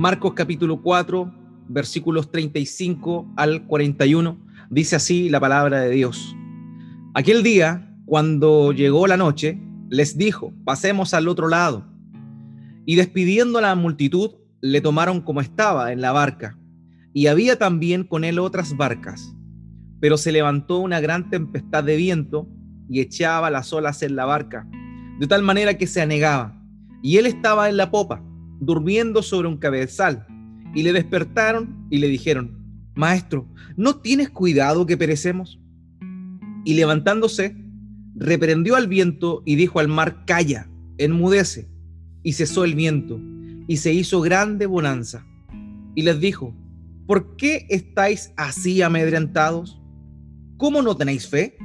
Marcos capítulo 4, versículos 35 al 41, dice así la palabra de Dios. Aquel día, cuando llegó la noche, les dijo, pasemos al otro lado. Y despidiendo a la multitud, le tomaron como estaba en la barca. Y había también con él otras barcas. Pero se levantó una gran tempestad de viento y echaba las olas en la barca, de tal manera que se anegaba. Y él estaba en la popa durmiendo sobre un cabezal, y le despertaron y le dijeron, Maestro, ¿no tienes cuidado que perecemos? Y levantándose, reprendió al viento y dijo al mar, Calla, enmudece. Y cesó el viento, y se hizo grande bonanza. Y les dijo, ¿por qué estáis así amedrentados? ¿Cómo no tenéis fe?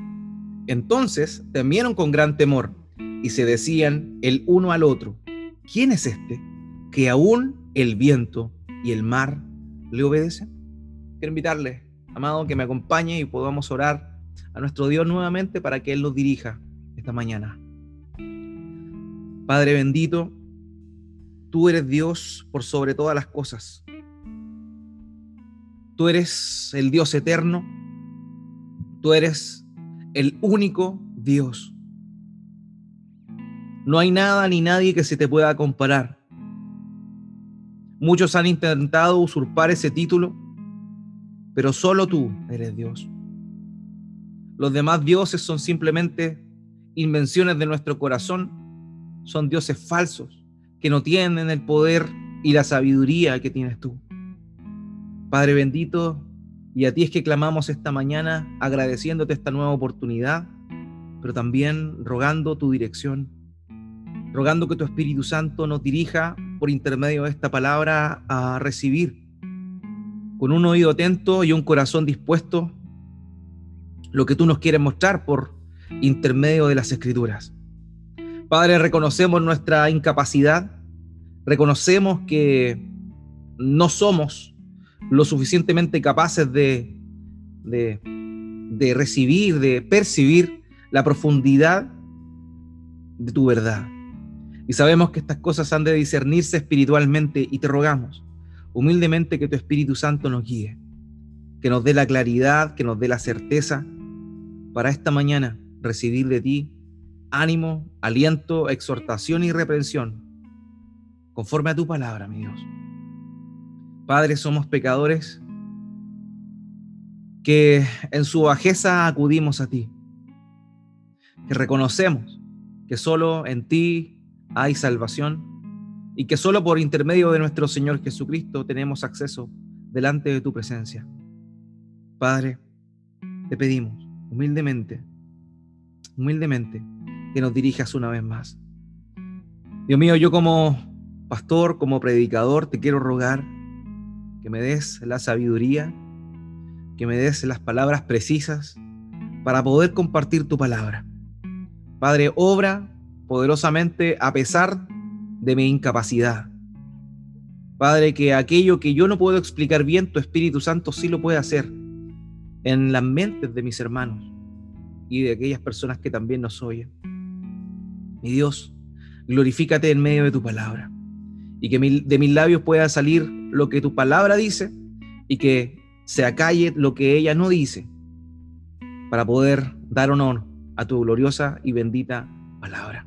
Entonces temieron con gran temor, y se decían el uno al otro, ¿quién es este? Que aún el viento y el mar le obedecen? Quiero invitarle, amado, que me acompañe y podamos orar a nuestro Dios nuevamente para que Él nos dirija esta mañana. Padre bendito, tú eres Dios por sobre todas las cosas. Tú eres el Dios eterno. Tú eres el único Dios. No hay nada ni nadie que se te pueda comparar. Muchos han intentado usurpar ese título, pero solo tú eres Dios. Los demás dioses son simplemente invenciones de nuestro corazón, son dioses falsos que no tienen el poder y la sabiduría que tienes tú. Padre bendito, y a ti es que clamamos esta mañana agradeciéndote esta nueva oportunidad, pero también rogando tu dirección, rogando que tu Espíritu Santo nos dirija por intermedio de esta palabra a recibir con un oído atento y un corazón dispuesto lo que tú nos quieres mostrar por intermedio de las escrituras. Padre, reconocemos nuestra incapacidad, reconocemos que no somos lo suficientemente capaces de, de, de recibir, de percibir la profundidad de tu verdad. Y sabemos que estas cosas han de discernirse espiritualmente y te rogamos humildemente que tu Espíritu Santo nos guíe, que nos dé la claridad, que nos dé la certeza para esta mañana recibir de ti ánimo, aliento, exhortación y reprensión, conforme a tu palabra, mi Dios. Padre, somos pecadores que en su bajeza acudimos a ti, que reconocemos que solo en ti hay salvación y que solo por intermedio de nuestro Señor Jesucristo tenemos acceso delante de tu presencia. Padre, te pedimos humildemente, humildemente, que nos dirijas una vez más. Dios mío, yo como pastor, como predicador, te quiero rogar que me des la sabiduría, que me des las palabras precisas para poder compartir tu palabra. Padre, obra poderosamente a pesar de mi incapacidad. Padre, que aquello que yo no puedo explicar bien, tu Espíritu Santo sí lo puede hacer en las mentes de mis hermanos y de aquellas personas que también nos oyen. Mi Dios, glorifícate en medio de tu palabra y que de mis labios pueda salir lo que tu palabra dice y que se acalle lo que ella no dice para poder dar honor a tu gloriosa y bendita palabra.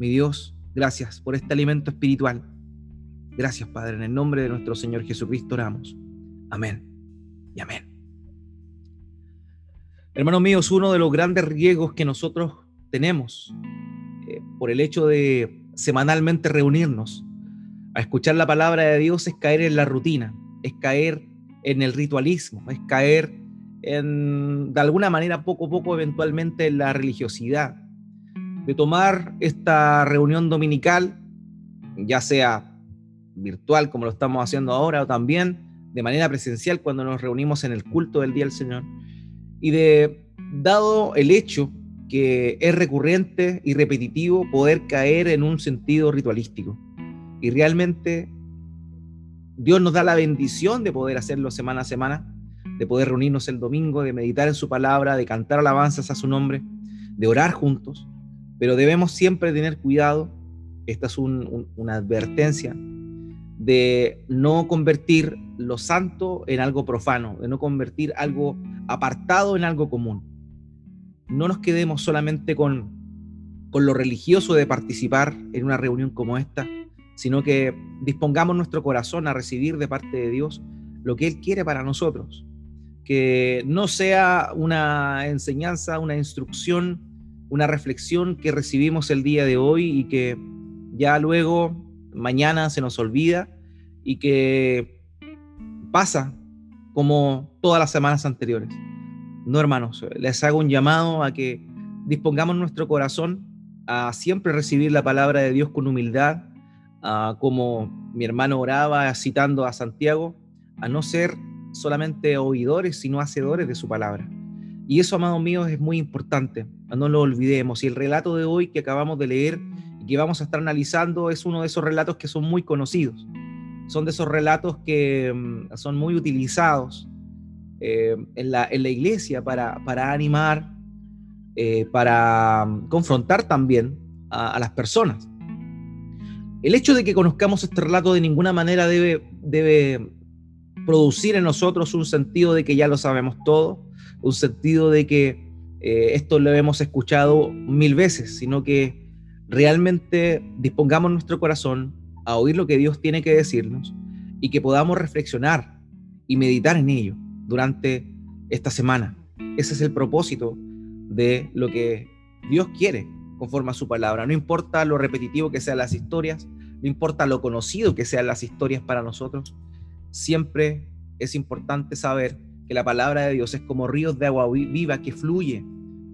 Mi Dios, gracias por este alimento espiritual. Gracias, Padre, en el nombre de nuestro Señor Jesucristo oramos. Amén y amén. Hermanos míos, uno de los grandes riesgos que nosotros tenemos eh, por el hecho de semanalmente reunirnos a escuchar la palabra de Dios es caer en la rutina, es caer en el ritualismo, es caer en, de alguna manera, poco a poco, eventualmente, en la religiosidad de tomar esta reunión dominical, ya sea virtual como lo estamos haciendo ahora o también de manera presencial cuando nos reunimos en el culto del Día del Señor, y de, dado el hecho que es recurrente y repetitivo poder caer en un sentido ritualístico. Y realmente Dios nos da la bendición de poder hacerlo semana a semana, de poder reunirnos el domingo, de meditar en su palabra, de cantar alabanzas a su nombre, de orar juntos, pero debemos siempre tener cuidado, esta es una advertencia, de no convertir lo santo en algo profano, de no convertir algo apartado en algo común. No nos quedemos solamente con, con lo religioso de participar en una reunión como esta, sino que dispongamos nuestro corazón a recibir de parte de Dios lo que Él quiere para nosotros. Que no sea una enseñanza, una instrucción, una reflexión que recibimos el día de hoy y que ya luego mañana se nos olvida y que pasa como todas las semanas anteriores. No, hermanos, les hago un llamado a que dispongamos nuestro corazón a siempre recibir la palabra de Dios con humildad, como mi hermano oraba citando a Santiago, a no ser solamente oidores, sino hacedores de su palabra. Y eso, amados míos, es muy importante, no lo olvidemos. Y el relato de hoy que acabamos de leer y que vamos a estar analizando es uno de esos relatos que son muy conocidos. Son de esos relatos que mm, son muy utilizados eh, en, la, en, la, iglesia para, para animar, eh, para mm, confrontar también a, a las personas. El hecho de que conozcamos este relato de ninguna manera debe, debe producir en nosotros un sentido de que ya lo sabemos todo, un sentido de que eh, esto lo hemos escuchado mil veces, sino que realmente dispongamos nuestro corazón a oír lo que Dios tiene que decirnos y que podamos reflexionar y meditar en ello durante esta semana. Ese es el propósito de lo que Dios quiere conforme a su palabra. No importa lo repetitivo que sean las historias, no importa lo conocido que sean las historias para nosotros, siempre es importante saber que la palabra de Dios es como ríos de agua viva que fluye,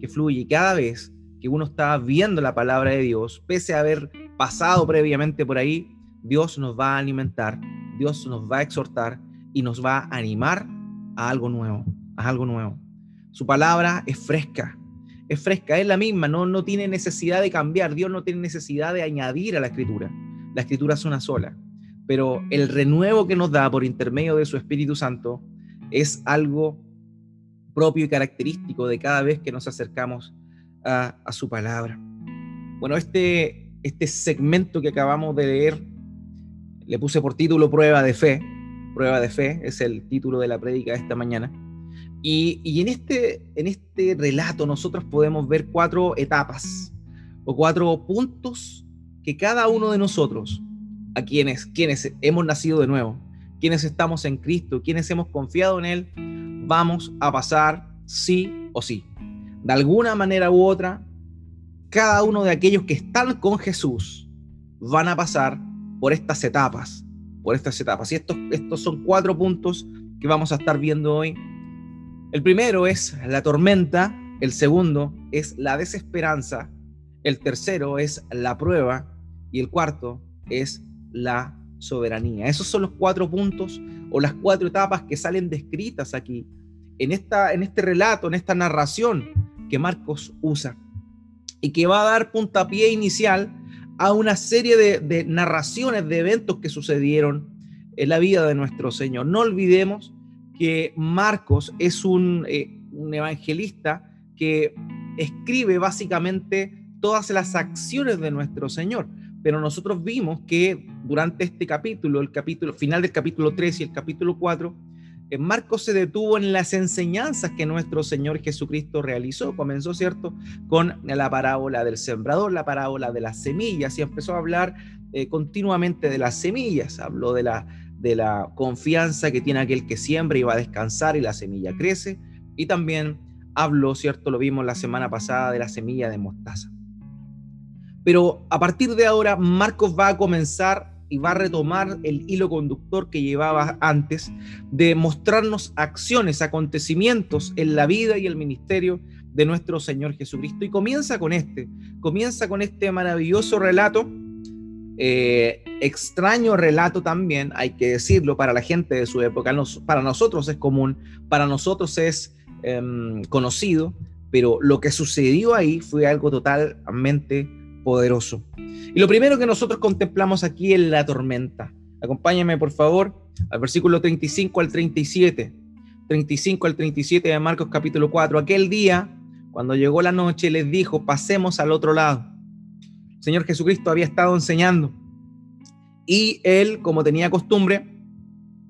que fluye. Y cada vez que uno está viendo la palabra de Dios, pese a haber pasado previamente por ahí, Dios nos va a alimentar, Dios nos va a exhortar y nos va a animar a algo nuevo, a algo nuevo. Su palabra es fresca, es fresca, es la misma, no, no tiene necesidad de cambiar, Dios no tiene necesidad de añadir a la escritura. La escritura es una sola, pero el renuevo que nos da por intermedio de su Espíritu Santo es algo propio y característico de cada vez que nos acercamos a, su palabra. Bueno, este, este segmento que acabamos de leer le puse por título Prueba de Fe. Prueba de Fe es el título de la prédica de esta mañana. Y, y, en, este, en este relato nosotros podemos ver cuatro etapas o cuatro puntos que cada uno de nosotros, a quienes, quienes hemos nacido de nuevo, quienes estamos en Cristo, quienes hemos confiado en Él, vamos a pasar sí o sí. De alguna manera u otra, cada uno de aquellos que están con Jesús van a pasar por estas etapas, por estas etapas. Y estos, estos son cuatro puntos que vamos a estar viendo hoy. El primero es la tormenta, el segundo es la desesperanza, el tercero es la prueba y el cuarto es la soberanía. Esos son los cuatro puntos o las cuatro etapas que salen descritas aquí en, esta, en este relato, en esta narración que Marcos usa y que va a dar puntapié inicial a una serie de, narraciones de eventos que sucedieron en la vida de nuestro Señor. No olvidemos que Marcos es un, eh, un evangelista que escribe básicamente todas las acciones de nuestro Señor pero nosotros vimos que durante este capítulo, el capítulo final del capítulo 3 y el capítulo 4, eh, Marcos se detuvo en las enseñanzas que nuestro Señor Jesucristo realizó. Comenzó, ¿cierto?, con la parábola del sembrador, la parábola de las semillas, y empezó a hablar eh, continuamente de las semillas. Habló de la, de la confianza que tiene aquel que siembra y va a descansar y la semilla crece. Y también habló, ¿cierto?, lo vimos la semana pasada, de la semilla de mostaza. Pero a partir de ahora, Marcos va a comenzar y va a retomar el hilo conductor que llevaba antes de mostrarnos acciones, acontecimientos en la vida y el ministerio de nuestro Señor Jesucristo. Y comienza con este, comienza con este maravilloso relato, eh, extraño relato también, hay que decirlo, para la gente de su época, para nosotros es común, para nosotros es em, conocido, pero lo que sucedió ahí fue algo totalmente poderoso. Y lo primero que nosotros contemplamos aquí es la tormenta. Acompáñame, por favor, al versículo 35 al 37. 35 al 37 de Marcos capítulo 4. Aquel día, cuando llegó la noche, les dijo, pasemos al otro lado. El Señor Jesucristo había estado enseñando Y él, como tenía costumbre,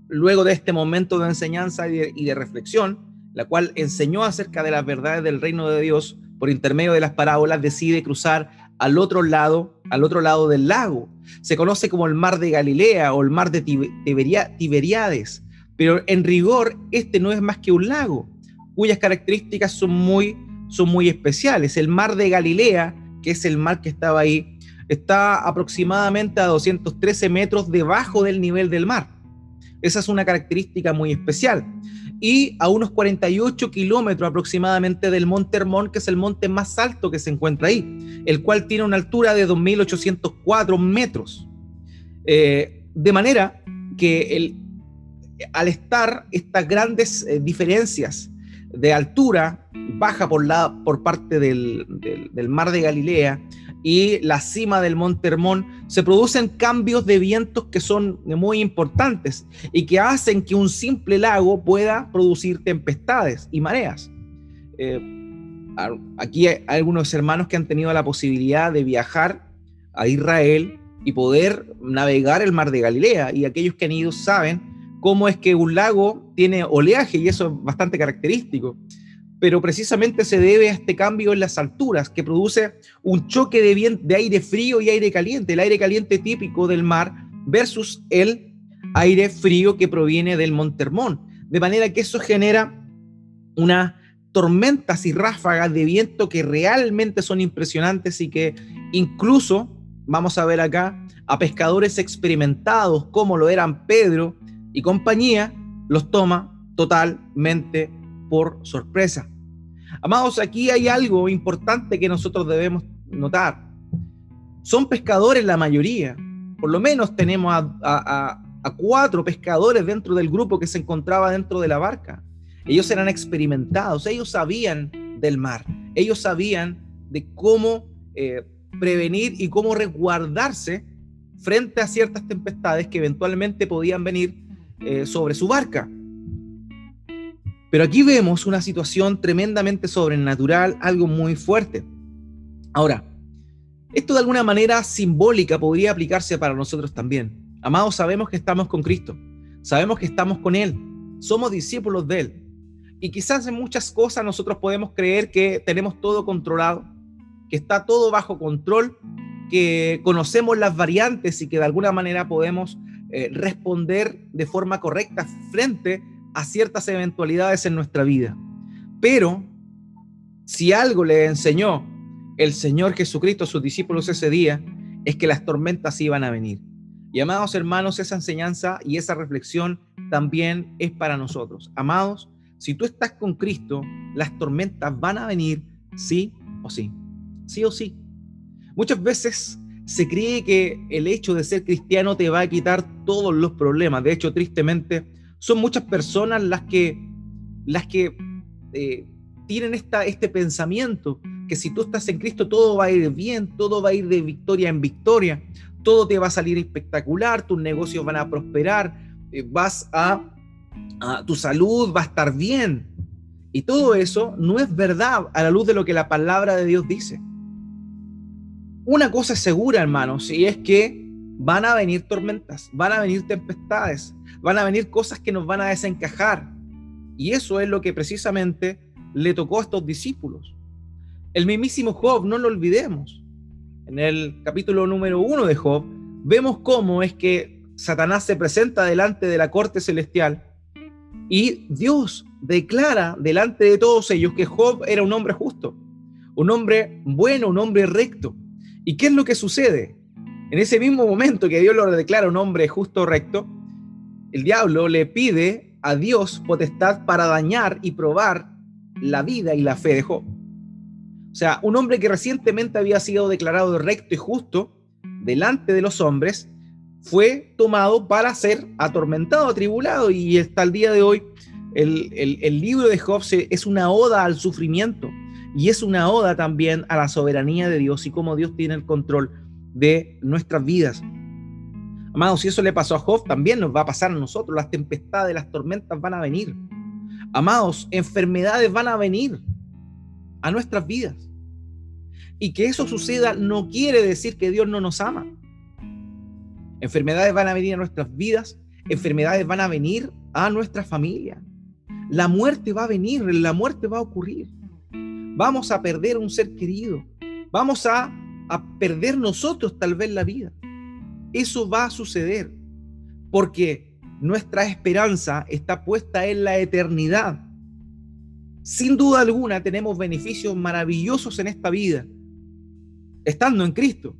luego de este momento de enseñanza y de, reflexión, la cual enseñó acerca de las verdades del reino de Dios por intermedio de las parábolas, decide cruzar al otro lado, al otro lado del lago. Se conoce como el mar de Galilea o el mar de Tiberiades, pero en rigor este no es más que un lago, cuyas características son muy, son muy especiales. El mar de Galilea, que es el mar que estaba ahí, está aproximadamente a 213 metros debajo del nivel del mar. Esa es una característica muy especial. Y a unos 48 kilómetros aproximadamente del Monte Hermón, que es el monte más alto que se encuentra ahí, el cual tiene una altura de 2.804 metros. Eh, de manera que el, al estar estas grandes eh, diferencias de altura baja por, la, por parte del, del mar de Galilea, y la cima del Monte Hermón, se producen cambios de vientos que son muy importantes y que hacen que un simple lago pueda producir tempestades y mareas. Eh, aquí hay algunos hermanos que han tenido la posibilidad de viajar a Israel y poder navegar el mar de Galilea y aquellos que han ido saben cómo es que un lago tiene oleaje y eso es bastante característico pero precisamente se debe a este cambio en las alturas que produce un choque de, aire frío y aire caliente, el aire caliente típico del mar versus el aire frío que proviene del Monte Hermón, de manera que eso genera unas tormentas y ráfagas de viento que realmente son impresionantes y que incluso, vamos a ver acá, a pescadores experimentados como lo eran Pedro y compañía, los toma totalmente por sorpresa. Amados, aquí hay algo importante que nosotros debemos notar. Son pescadores la mayoría. Por lo menos tenemos a, cuatro pescadores dentro del grupo que se encontraba dentro de la barca. Ellos eran experimentados, ellos sabían del mar, ellos sabían de cómo eh, prevenir y cómo resguardarse frente a ciertas tempestades que eventualmente podían venir eh, sobre su barca. Pero aquí vemos una situación tremendamente sobrenatural, algo muy fuerte. Ahora, esto de alguna manera simbólica podría aplicarse para nosotros también. Amados, sabemos que estamos con Cristo, sabemos que estamos con Él, somos discípulos de Él. Y quizás en muchas cosas nosotros podemos creer que tenemos todo controlado, que está todo bajo control, que conocemos las variantes y que de alguna manera podemos eh, responder de forma correcta frente a ciertas eventualidades en nuestra vida. Pero si algo le enseñó el Señor Jesucristo a sus discípulos ese día, es que las tormentas iban a venir. Y amados hermanos, esa enseñanza y esa reflexión también es para nosotros. Amados, si tú estás con Cristo, las tormentas van a venir sí o sí. Sí o sí. Muchas veces se cree que el hecho de ser cristiano te va a quitar todos los problemas. De hecho, tristemente, son muchas personas las que, las que eh, tienen esta, este pensamiento que si tú estás en Cristo todo va a ir bien, todo va a ir de victoria en victoria, todo te va a salir espectacular, tus negocios van a prosperar, eh, vas a, a, tu salud va a estar bien. Y todo eso no es verdad a la luz de lo que la palabra de Dios dice. Una cosa es segura, hermanos, y es que van a venir tormentas, van a venir tempestades, van a venir cosas que nos van a desencajar. Y eso es lo que precisamente le tocó a estos discípulos. El mismísimo Job, no lo olvidemos. En el capítulo número uno de Job, vemos cómo es que Satanás se presenta delante de la corte celestial y Dios declara delante de todos ellos que Job era un hombre justo, un hombre bueno, un hombre recto. ¿Y qué es lo que sucede? En ese mismo momento que Dios lo declara un hombre justo, recto, el diablo le pide a Dios potestad para dañar y probar la vida y la fe de Job. O sea, un hombre que recientemente había sido declarado recto y justo delante de los hombres, fue tomado para ser atormentado, atribulado, y hasta el día de hoy el, el libro de Job es una oda al sufrimiento y es una oda también a la soberanía de Dios y cómo Dios tiene el control de nuestras vidas. Amados, si eso le pasó a Job, también nos va a pasar a nosotros. Las tempestades, las tormentas van a venir. Amados, enfermedades van a venir a nuestras vidas. Y que eso suceda no quiere decir que Dios no nos ama. Enfermedades van a venir a nuestras vidas, enfermedades van a venir a nuestra familia. La muerte va a venir, la muerte va a ocurrir. Vamos a perder un ser querido. Vamos a, a perder nosotros tal vez la vida. Eso va a suceder porque nuestra esperanza está puesta en la eternidad. Sin duda alguna tenemos beneficios maravillosos en esta vida, estando en Cristo,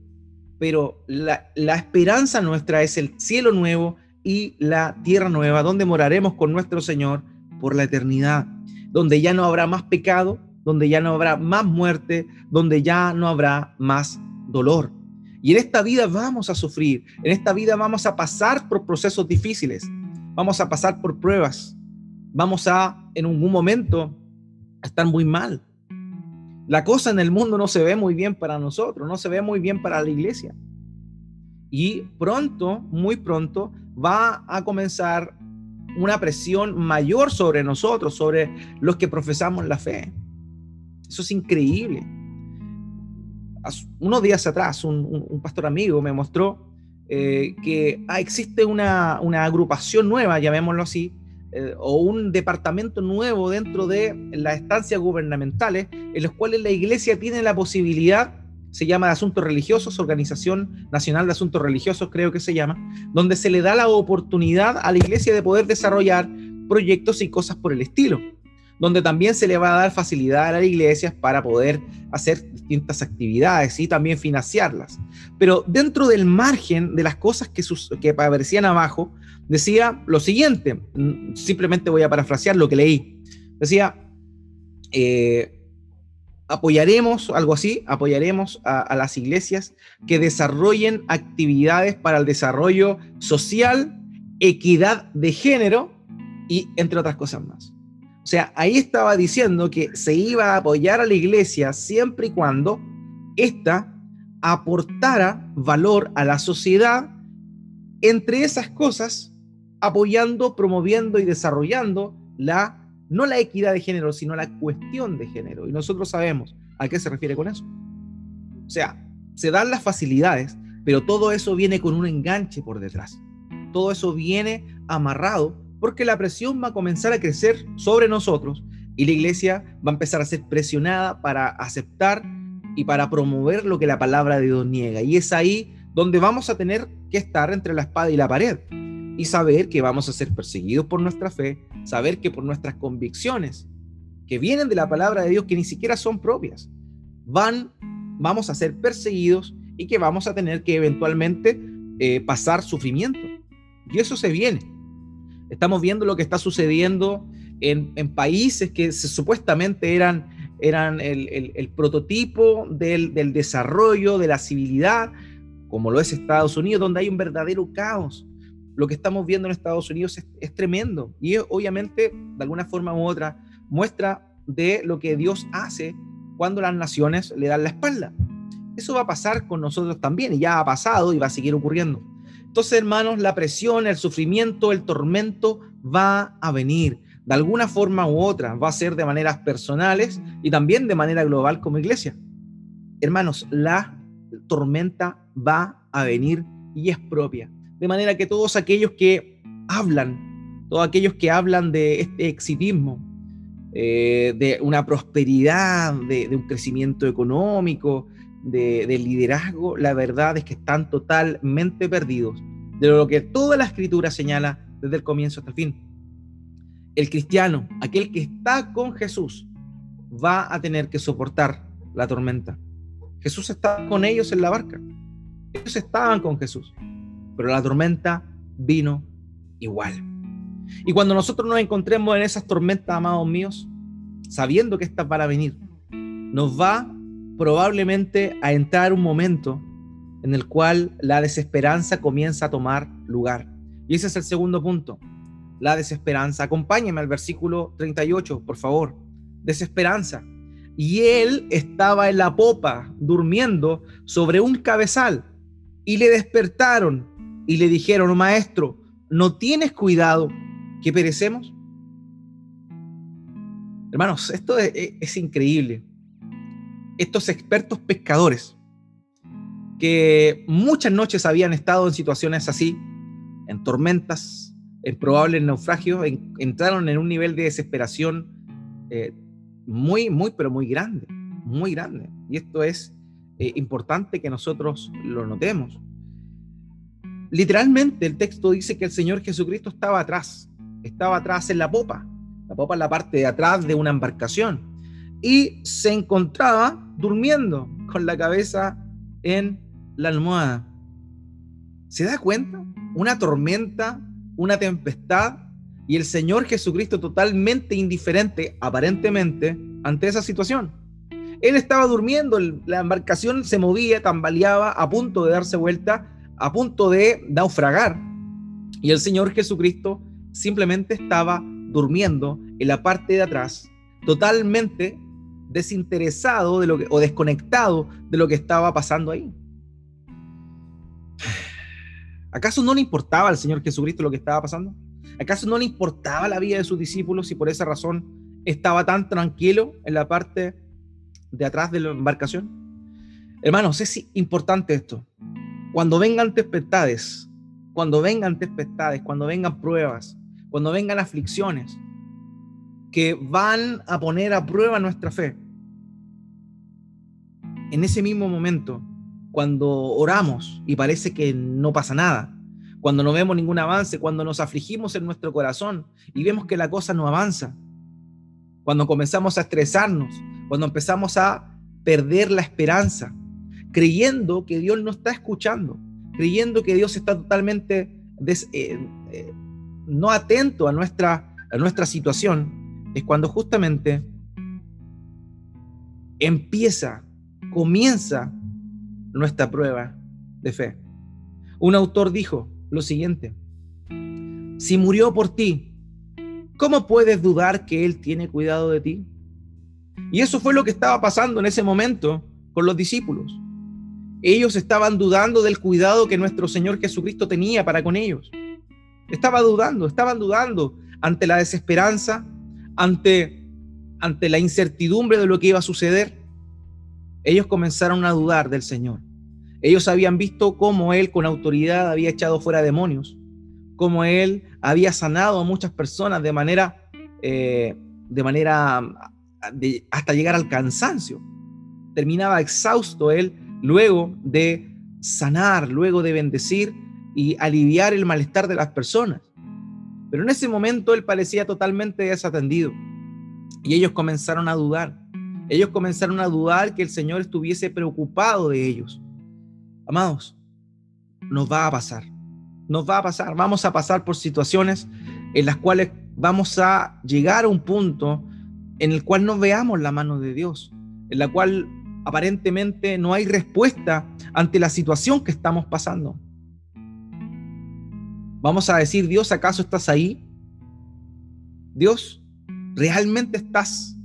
pero la, esperanza nuestra es el cielo nuevo y la tierra nueva, donde moraremos con nuestro Señor por la eternidad, donde ya no habrá más pecado, donde ya no habrá más muerte, donde ya no habrá más dolor. Y en esta vida vamos a sufrir, en esta vida vamos a pasar por procesos difíciles, vamos a pasar por pruebas, vamos a en algún momento estar muy mal. La cosa en el mundo no se ve muy bien para nosotros, no se ve muy bien para la iglesia. Y pronto, muy pronto, va a comenzar una presión mayor sobre nosotros, sobre los que profesamos la fe. Eso es increíble. Unos días atrás, un, pastor amigo me mostró eh, que ah, existe una, agrupación nueva, llamémoslo así, eh, o un departamento nuevo dentro de las estancias gubernamentales, en los cuales la iglesia tiene la posibilidad, se llama de Asuntos Religiosos, Organización Nacional de Asuntos Religiosos, creo que se llama, donde se le da la oportunidad a la iglesia de poder desarrollar proyectos y cosas por el estilo donde también se le va a dar facilidad a las iglesias para poder hacer distintas actividades y también financiarlas. Pero dentro del margen de las cosas que, aparecían abajo, decía lo siguiente, mm, simplemente voy a parafrasear lo que leí. Decía, eh, apoyaremos, algo así, apoyaremos a las iglesias que desarrollen actividades para el desarrollo social, equidad de género y entre otras cosas más. O sea, ahí estaba diciendo que se iba a apoyar a la iglesia siempre y cuando ésta aportara valor a la sociedad, entre esas cosas, apoyando, promoviendo y desarrollando la, no la equidad de género, sino la cuestión de género. Y nosotros sabemos a qué se refiere con eso. O sea, se dan las facilidades, pero todo eso viene con un enganche por detrás. Todo eso viene amarrado porque la presión va a comenzar a crecer sobre nosotros y la iglesia va a empezar a ser presionada para aceptar y para promover lo que la palabra de Dios niega. Y es ahí donde vamos a tener que estar entre la espada y la pared y saber que vamos a ser perseguidos por nuestra fe, saber que por nuestras convicciones que vienen de la palabra de Dios que ni siquiera son propias, van, vamos a ser perseguidos y que vamos a tener que eventualmente eh, pasar sufrimiento. Y eso se viene. Estamos viendo lo que está sucediendo en, países que supuestamente eran, el, prototipo del, desarrollo, de la civilidad, como lo es Estados Unidos, donde hay un verdadero caos. Lo que estamos viendo en Estados Unidos es, tremendo y obviamente, de alguna forma u otra, muestra de lo que Dios hace cuando las naciones le dan la espalda. Eso va a pasar con nosotros también y ya ha pasado y va a seguir ocurriendo. Entonces, hermanos, la presión, el sufrimiento, el tormento va a venir de alguna forma u otra. Va a ser de maneras personales y también de manera global como iglesia. Hermanos, la tormenta va a venir y es propia. De manera que todos aquellos que hablan, todos aquellos que hablan de este exitismo, eh, de una prosperidad, de, un crecimiento económico, de, liderazgo, la verdad es que están totalmente perdidos de lo que toda la escritura señala desde el comienzo hasta el fin. El cristiano, aquel que está con Jesús, va a tener que soportar la tormenta. Jesús estaba con ellos en la barca. Ellos estaban con Jesús, pero la tormenta vino igual. Y cuando nosotros nos encontremos en esas tormentas, amados míos, sabiendo que estas van a venir, nos va probablemente a entrar un momento en el cual la desesperanza comienza a tomar lugar. Y ese es el segundo punto, la desesperanza. Acompáñeme al versículo 38, por favor. Desesperanza. Y él estaba en la popa, durmiendo sobre un cabezal, y le despertaron y le dijeron, maestro, ¿no tienes cuidado que perecemos? Hermanos, esto es, es increíble estos expertos pescadores que muchas noches habían estado en situaciones así, en tormentas, en probables naufragios, entraron en un nivel de desesperación eh, muy, muy, pero muy grande, muy grande. Y esto es eh, importante que nosotros lo notemos. Literalmente el texto dice que el Señor Jesucristo estaba atrás, estaba atrás en la popa. La popa es la parte de atrás de una embarcación. Y se encontraba durmiendo con la cabeza en la almohada. ¿Se da cuenta? Una tormenta, una tempestad y el Señor Jesucristo totalmente indiferente, aparentemente, ante esa situación. Él estaba durmiendo, la embarcación se movía, tambaleaba, a punto de darse vuelta, a punto de naufragar. Y el Señor Jesucristo simplemente estaba durmiendo en la parte de atrás, totalmente desinteresado de lo que, o desconectado de lo que estaba pasando ahí. ¿Acaso no le importaba al Señor Jesucristo lo que estaba pasando? ¿Acaso no le importaba la vida de sus discípulos y por esa razón estaba tan tranquilo en la parte de atrás de la embarcación? Hermanos, es importante esto. Cuando vengan tempestades, cuando vengan tempestades, cuando vengan pruebas, cuando vengan aflicciones que van a poner a prueba nuestra fe, en ese mismo momento, cuando oramos y parece que no pasa nada, cuando no vemos ningún avance, cuando nos afligimos en nuestro corazón y vemos que la cosa no avanza, cuando comenzamos a estresarnos, cuando empezamos a perder la esperanza, creyendo que Dios no está escuchando, creyendo que Dios está totalmente eh, eh, no atento a nuestra, a nuestra situación, es cuando justamente empieza, comienza nuestra prueba de fe. Un autor dijo, lo siguiente, si murió por ti, ¿cómo puedes dudar que Él tiene cuidado de ti? Y eso fue lo que estaba pasando en ese momento con los discípulos. Ellos estaban dudando del cuidado que nuestro Señor Jesucristo tenía para con ellos. Estaba dudando, estaban dudando ante la desesperanza, ante, ante la incertidumbre de lo que iba a suceder. Ellos comenzaron a dudar del Señor. Ellos habían visto cómo él con autoridad había echado fuera demonios, cómo él había sanado a muchas personas de manera, eh, de manera hasta llegar al cansancio. Terminaba exhausto él luego de sanar, luego de bendecir y aliviar el malestar de las personas. Pero en ese momento él parecía totalmente desatendido y ellos comenzaron a dudar. Ellos comenzaron a dudar que el Señor estuviese preocupado de ellos. Amados, nos va a pasar. Nos va a pasar. Vamos a pasar por situaciones en las cuales vamos a llegar a un punto en el cual no veamos la mano de Dios, en la cual aparentemente no hay respuesta ante la situación que estamos pasando. Vamos a decir, Dios, ¿acaso estás ahí? Dios, ¿realmente estás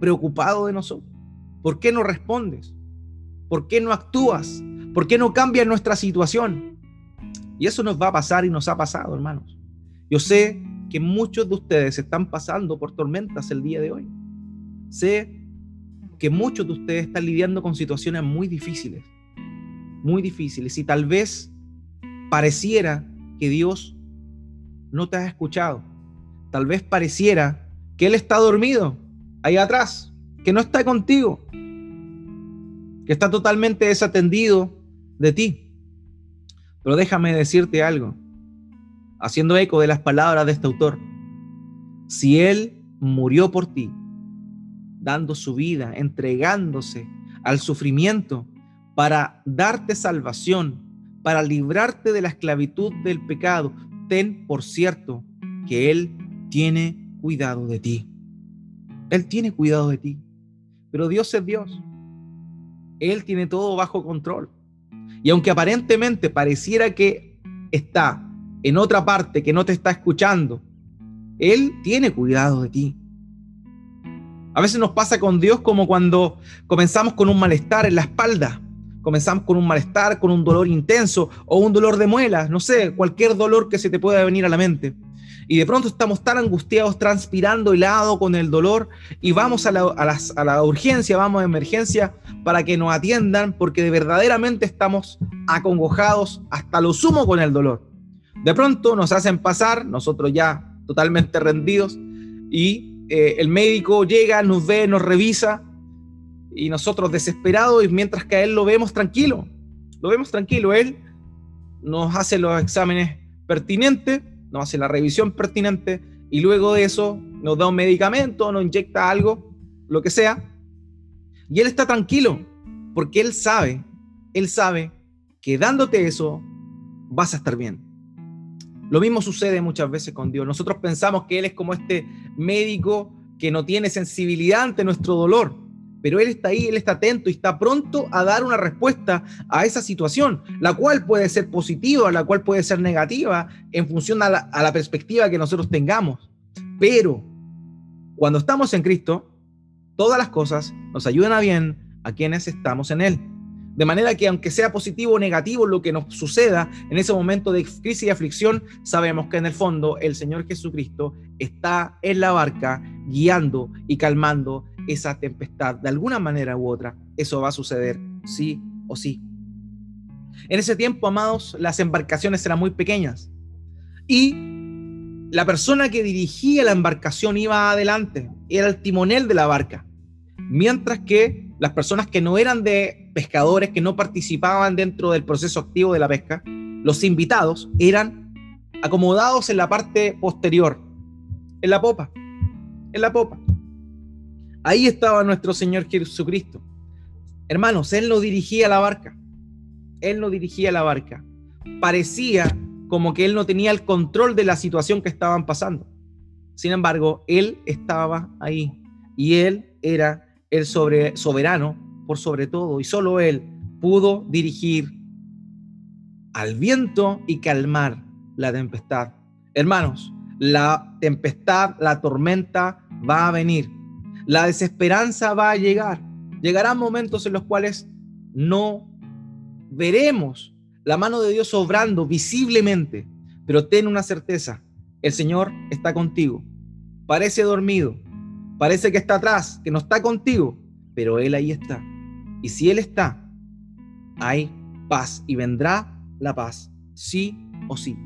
preocupado de nosotros? ¿Por qué no respondes? ¿Por qué no actúas? ¿Por qué no cambia nuestra situación? Y eso nos va a pasar y nos ha pasado, hermanos. Yo sé que muchos de ustedes están pasando por tormentas el día de hoy. Sé que muchos de ustedes están lidiando con situaciones muy difíciles, muy difíciles. Y tal vez pareciera que Dios no te ha escuchado. Tal vez pareciera que Él está dormido ahí atrás, que no está contigo, que está totalmente desatendido de ti. Pero déjame decirte algo, haciendo eco de las palabras de este autor. Si Él murió por ti, dando su vida, entregándose al sufrimiento para darte salvación, para librarte de la esclavitud del pecado, ten por cierto que Él tiene cuidado de ti. Él tiene cuidado de ti. Pero Dios es Dios. Él tiene todo bajo control. Y aunque aparentemente pareciera que está en otra parte, que no te está escuchando, Él tiene cuidado de ti. A veces nos pasa con Dios como cuando comenzamos con un malestar en la espalda, comenzamos con un malestar, con un dolor intenso o un dolor de muelas, no sé, cualquier dolor que se te pueda venir a la mente. Y de pronto estamos tan angustiados, transpirando helado con el dolor y vamos a la, a la urgencia, vamos a emergencia para que nos atiendan porque de verdaderamente estamos acongojados hasta lo sumo con el dolor. De pronto nos hacen pasar, nosotros ya totalmente rendidos, y eh, el médico llega, nos ve, nos revisa, y nosotros desesperados, y mientras que a él lo vemos tranquilo, lo vemos tranquilo, él nos hace los exámenes pertinentes, nos hace la revisión pertinente, y luego de eso nos da un medicamento, nos inyecta algo, lo que sea, y él está tranquilo, porque él sabe, él sabe que dándote eso vas a estar bien. Lo mismo sucede muchas veces con Dios. Nosotros pensamos que Él es como este médico que no tiene sensibilidad ante nuestro dolor, pero Él está ahí, Él está atento y está pronto a dar una respuesta a esa situación, la cual puede ser positiva, la cual puede ser negativa en función a la, a la perspectiva que nosotros tengamos. Pero cuando estamos en Cristo, todas las cosas nos ayudan a bien a quienes estamos en Él. De manera que aunque sea positivo o negativo lo que nos suceda en ese momento de crisis y aflicción, sabemos que en el fondo el Señor Jesucristo está en la barca guiando y calmando esa tempestad. De alguna manera u otra, eso va a suceder sí o sí. En ese tiempo, amados, las embarcaciones eran muy pequeñas y la persona que dirigía la embarcación iba adelante, era el timonel de la barca, mientras que las personas que no eran de pescadores, que no participaban dentro del proceso activo de la pesca, los invitados eran acomodados en la parte posterior, en la popa, en la popa. Ahí estaba nuestro Señor Jesucristo. Hermanos, Él no dirigía la barca. Él no dirigía la barca. Parecía como que Él no tenía el control de la situación que estaban pasando. Sin embargo, Él estaba ahí y Él era el sobre, soberano por sobre todo, y solo Él pudo dirigir al viento y calmar la tempestad. Hermanos, la tempestad, la tormenta va a venir, la desesperanza va a llegar. Llegarán momentos en los cuales no veremos la mano de Dios obrando visiblemente, pero ten una certeza, el Señor está contigo. Parece dormido, Parece que está atrás, que no está contigo, pero Él ahí está. Y si Él está, hay paz y vendrá la paz, sí o sí.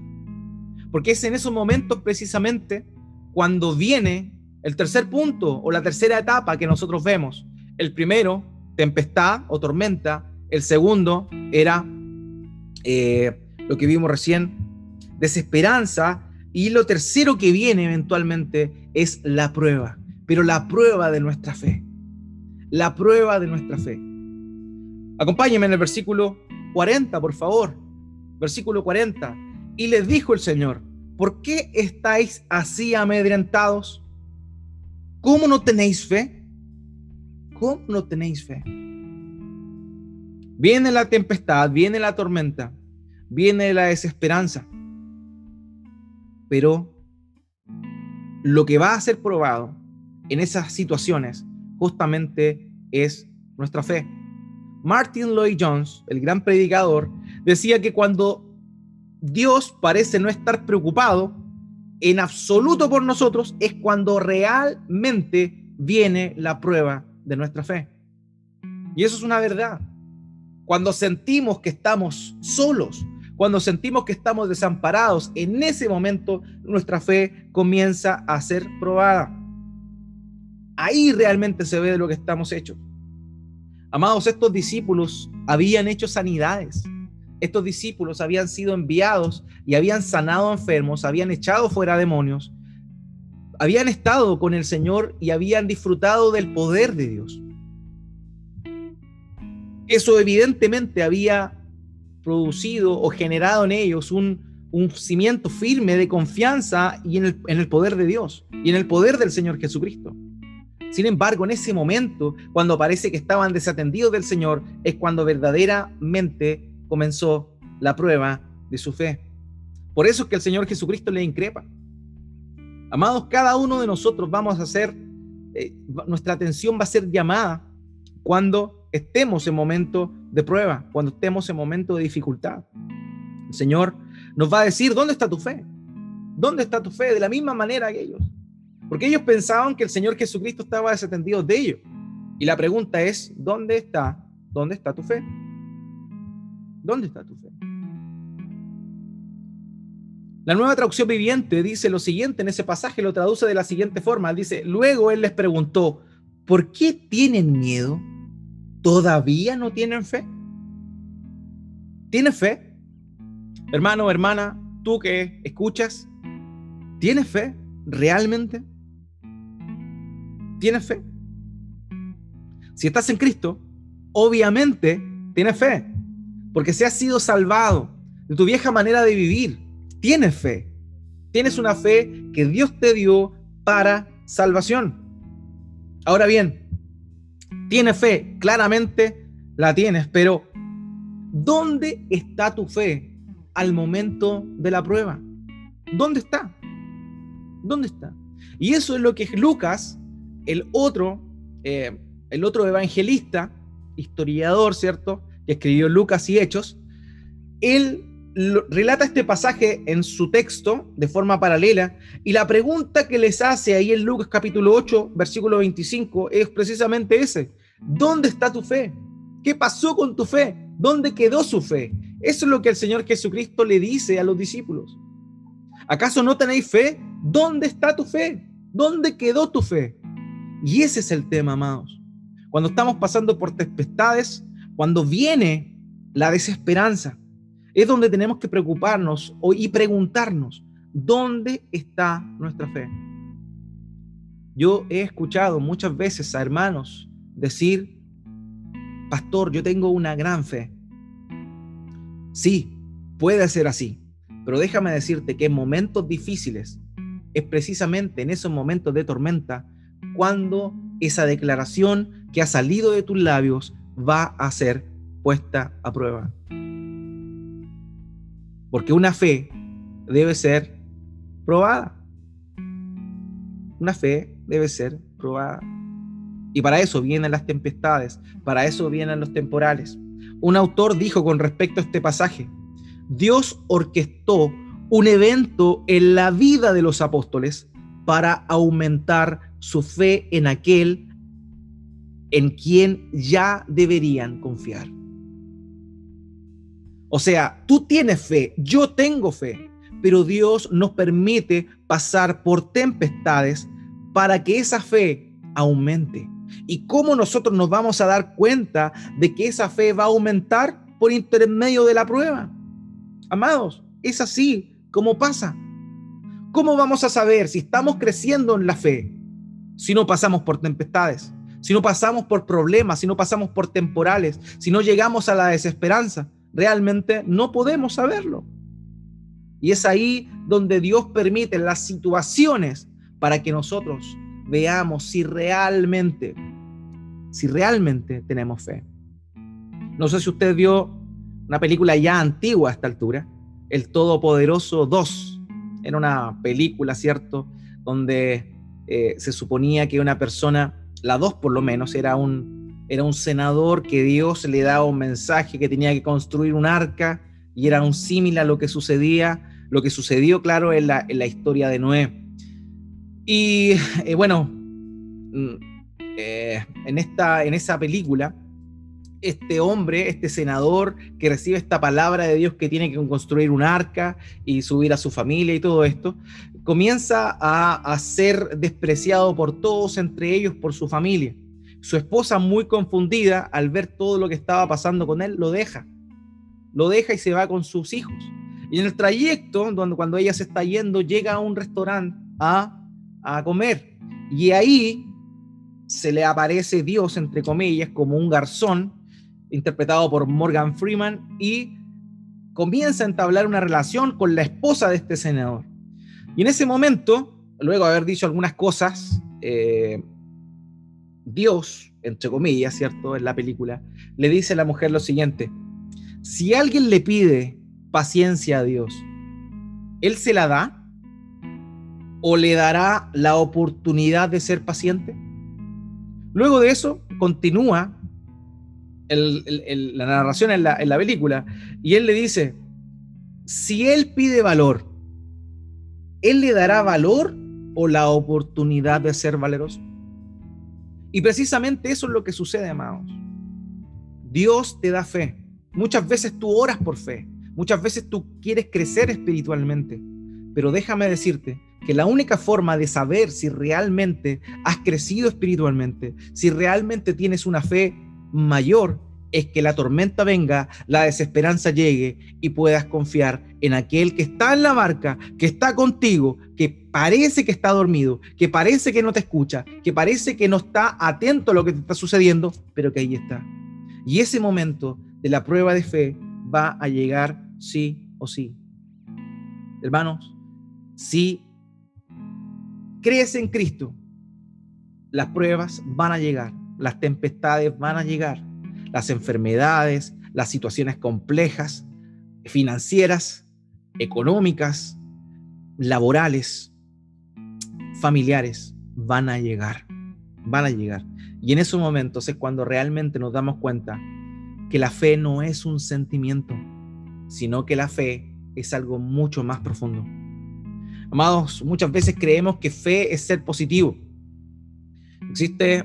Porque es en esos momentos precisamente cuando viene el tercer punto o la tercera etapa que nosotros vemos. El primero, tempestad o tormenta. El segundo era eh, lo que vimos recién, desesperanza. Y lo tercero que viene eventualmente es la prueba pero la prueba de nuestra fe. La prueba de nuestra fe. Acompáñenme en el versículo 40, por favor. Versículo 40. Y les dijo el Señor, ¿por qué estáis así amedrentados? ¿Cómo no tenéis fe? ¿Cómo no tenéis fe? Viene la tempestad, viene la tormenta, viene la desesperanza. Pero lo que va a ser probado en esas situaciones justamente es nuestra fe. Martin Lloyd Jones, el gran predicador, decía que cuando Dios parece no estar preocupado en absoluto por nosotros, es cuando realmente viene la prueba de nuestra fe. Y eso es una verdad. Cuando sentimos que estamos solos, cuando sentimos que estamos desamparados, en ese momento nuestra fe comienza a ser probada. Ahí realmente se ve de lo que estamos hechos. Amados, estos discípulos habían hecho sanidades. Estos discípulos habían sido enviados y habían sanado enfermos, habían echado fuera demonios, habían estado con el Señor y habían disfrutado del poder de Dios. Eso evidentemente había producido o generado en ellos un, cimiento firme de confianza y en el, en el poder de Dios y en el poder del Señor Jesucristo. Sin embargo, en ese momento, cuando parece que estaban desatendidos del Señor, es cuando verdaderamente comenzó la prueba de su fe. Por eso es que el Señor Jesucristo le increpa. Amados, cada uno de nosotros vamos a hacer, eh, nuestra atención va a ser llamada cuando estemos en momento de prueba, cuando estemos en momento de dificultad. El Señor nos va a decir, ¿dónde está tu fe? ¿Dónde está tu fe? De la misma manera que ellos. Porque ellos pensaban que el Señor Jesucristo estaba desatendido de ellos. Y la pregunta es, ¿dónde está? ¿Dónde está tu fe? ¿Dónde está tu fe? La nueva traducción viviente dice lo siguiente en ese pasaje, lo traduce de la siguiente forma. Dice, luego él les preguntó, ¿por qué tienen miedo? ¿Todavía no tienen fe? ¿Tienes fe? Hermano, hermana, tú que escuchas, ¿tienes fe realmente? ¿Tienes fe? Si estás en Cristo, obviamente tienes fe, porque si has sido salvado de tu vieja manera de vivir, tienes fe. Tienes una fe que Dios te dio para salvación. Ahora bien, tienes fe, claramente la tienes, pero ¿dónde está tu fe al momento de la prueba? ¿Dónde está? ¿Dónde está? Y eso es lo que Lucas, el otro, eh, el otro evangelista, historiador, ¿cierto? Que escribió Lucas y Hechos, él relata este pasaje en su texto de forma paralela y la pregunta que les hace ahí en Lucas capítulo 8, versículo 25 es precisamente ese. ¿Dónde está tu fe? ¿Qué pasó con tu fe? ¿Dónde quedó su fe? Eso es lo que el Señor Jesucristo le dice a los discípulos. ¿Acaso no tenéis fe? ¿Dónde está tu fe? ¿Dónde quedó tu fe? Y ese es el tema, amados. Cuando estamos pasando por tempestades, cuando viene la desesperanza, es donde tenemos que preocuparnos y preguntarnos, ¿dónde está nuestra fe? Yo he escuchado muchas veces a hermanos decir, pastor, yo tengo una gran fe. Sí, puede ser así, pero déjame decirte que en momentos difíciles es precisamente en esos momentos de tormenta cuando esa declaración que ha salido de tus labios va a ser puesta a prueba. Porque una fe debe ser probada. Una fe debe ser probada. Y para eso vienen las tempestades, para eso vienen los temporales. Un autor dijo con respecto a este pasaje, Dios orquestó un evento en la vida de los apóstoles para aumentar su fe en aquel en quien ya deberían confiar. O sea, tú tienes fe, yo tengo fe, pero Dios nos permite pasar por tempestades para que esa fe aumente. ¿Y cómo nosotros nos vamos a dar cuenta de que esa fe va a aumentar por intermedio de la prueba? Amados, es así como pasa. ¿Cómo vamos a saber si estamos creciendo en la fe si no pasamos por tempestades, si no pasamos por problemas, si no pasamos por temporales, si no llegamos a la desesperanza? realmente no podemos saberlo. Y es ahí donde Dios permite las situaciones para que nosotros veamos si realmente, si realmente tenemos fe. No sé si usted vio una película ya antigua a esta altura, El Todopoderoso 2. Era una película, ¿cierto? Donde eh, se suponía que una persona, la 2 por lo menos, era un, era un senador que Dios le daba un mensaje que tenía que construir un arca y era un símil a lo que sucedía, lo que sucedió, claro, en la, en la historia de Noé. Y eh, bueno, mm, eh, en, esta, en esa película, este hombre, este senador que recibe esta palabra de Dios que tiene que construir un arca y subir a su familia y todo esto, comienza a, a ser despreciado por todos, entre ellos por su familia. Su esposa, muy confundida al ver todo lo que estaba pasando con él, lo deja. Lo deja y se va con sus hijos. Y en el trayecto, cuando ella se está yendo, llega a un restaurante a, a comer. Y ahí se le aparece Dios, entre comillas, como un garzón, interpretado por Morgan Freeman, y comienza a entablar una relación con la esposa de este senador. Y en ese momento, luego de haber dicho algunas cosas, eh, Dios, entre comillas, ¿cierto? En la película, le dice a la mujer lo siguiente, si alguien le pide paciencia a Dios, ¿Él se la da? ¿O le dará la oportunidad de ser paciente? Luego de eso, continúa la narración en la, en la película y él le dice, si Él pide valor, Él le dará valor o la oportunidad de ser valeroso. Y precisamente eso es lo que sucede, amados. Dios te da fe. Muchas veces tú oras por fe. Muchas veces tú quieres crecer espiritualmente. Pero déjame decirte que la única forma de saber si realmente has crecido espiritualmente, si realmente tienes una fe mayor, es que la tormenta venga, la desesperanza llegue y puedas confiar en aquel que está en la barca, que está contigo, que parece que está dormido, que parece que no te escucha, que parece que no está atento a lo que te está sucediendo, pero que ahí está. Y ese momento de la prueba de fe va a llegar sí o sí. Hermanos, si crees en Cristo, las pruebas van a llegar, las tempestades van a llegar las enfermedades, las situaciones complejas, financieras, económicas, laborales, familiares, van a llegar, van a llegar. Y en esos momentos es cuando realmente nos damos cuenta que la fe no es un sentimiento, sino que la fe es algo mucho más profundo. Amados, muchas veces creemos que fe es ser positivo. Existe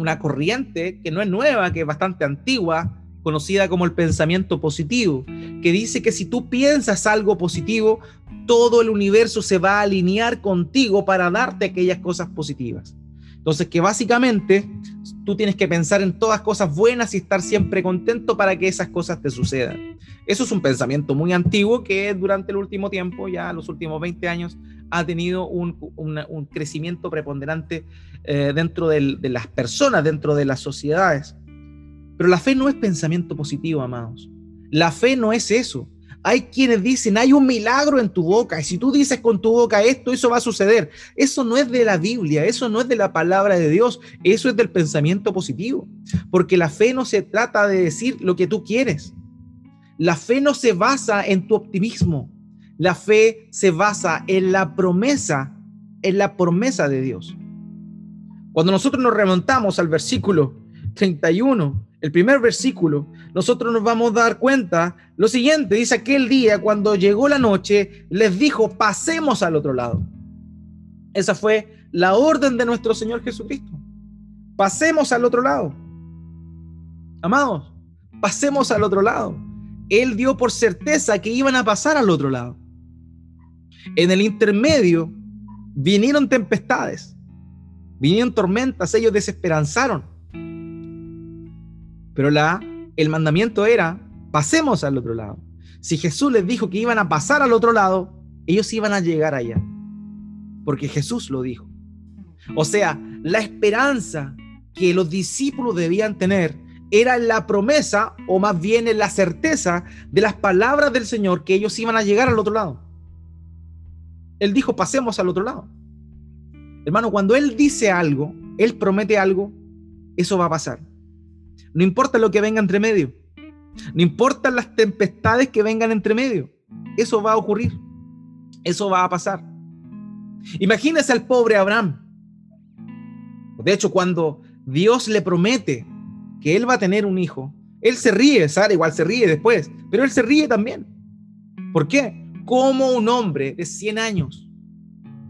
una corriente que no es nueva, que es bastante antigua, conocida como el pensamiento positivo, que dice que si tú piensas algo positivo, todo el universo se va a alinear contigo para darte aquellas cosas positivas. Entonces, que básicamente tú tienes que pensar en todas cosas buenas y estar siempre contento para que esas cosas te sucedan. Eso es un pensamiento muy antiguo que durante el último tiempo, ya los últimos 20 años, ha tenido un, crecimiento preponderante eh, dentro de las personas, dentro de las sociedades. Pero la fe no es pensamiento positivo, amados. La fe no es eso. Hay quienes dicen, hay un milagro en tu boca, y si tú dices con tu boca esto, eso va a suceder. Eso no es de la Biblia, eso no es de la palabra de Dios, eso es del pensamiento positivo. Porque la fe no se trata de decir lo que tú quieres. La fe no se basa en tu optimismo. La fe se basa en la promesa, en la promesa de Dios. Cuando nosotros nos remontamos al versículo 31, el primer versículo, nosotros nos vamos a dar cuenta lo siguiente, dice aquel día cuando llegó la noche, les dijo, pasemos al otro lado. Esa fue la orden de nuestro Señor Jesucristo. Pasemos al otro lado. Amados, pasemos al otro lado. Él dio por certeza que iban a pasar al otro lado. En el intermedio vinieron tempestades, vinieron tormentas, ellos desesperanzaron pero la, el mandamiento era, pasemos al otro lado. Si Jesús les dijo que iban a pasar al otro lado, ellos iban a llegar allá, porque Jesús lo dijo. O sea, la esperanza que los discípulos debían tener era la promesa, o más bien la certeza de las palabras del Señor que ellos iban a llegar al otro lado. Él dijo, pasemos al otro lado. Hermano, cuando Él dice algo, Él promete algo, eso va a pasar. No importa lo que venga entre medio. No importan las tempestades que vengan entre medio. Eso va a ocurrir. Eso va a pasar. Imagínese al pobre Abraham. De hecho, cuando Dios le promete que él va a tener un hijo, él se ríe, Sara igual se ríe después, pero él se ríe también. ¿Por qué? Como un hombre de 100 años,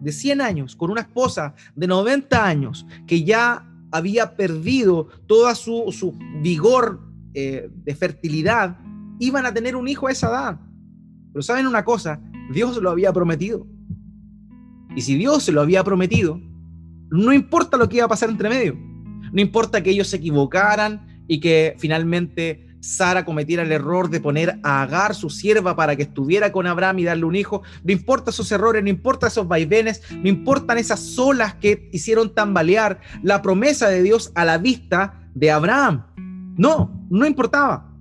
de 100 años, con una esposa de 90 años, que ya había perdido toda su, vigor eh, de fertilidad, iban a tener un hijo a esa edad. Pero saben una cosa, Dios lo había prometido. Y si Dios se lo había prometido, no importa lo que iba a pasar entre medio. No importa que ellos se equivocaran y que finalmente Sara cometiera el error de poner a Agar, su sierva, para que estuviera con Abraham y darle un hijo. No importa esos errores, no importa esos vaivenes, no importan esas olas que hicieron tambalear la promesa de Dios a la vista de Abraham. No, no importaba.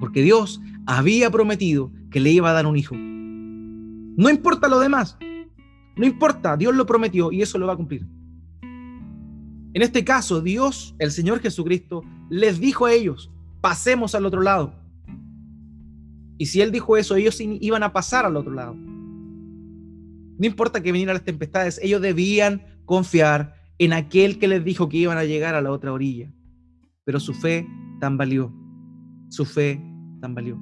Porque Dios había prometido que le iba a dar un hijo. No importa lo demás. No importa, Dios lo prometió y eso lo va a cumplir. En este caso, Dios, el Señor Jesucristo, les dijo a ellos, pasemos al otro lado. Y si él dijo eso, ellos iban a pasar al otro lado. No importa que vinieran las tempestades, ellos debían confiar en aquel que les dijo que iban a llegar a la otra orilla. Pero su fe tambaleó. Su fe tambaleó.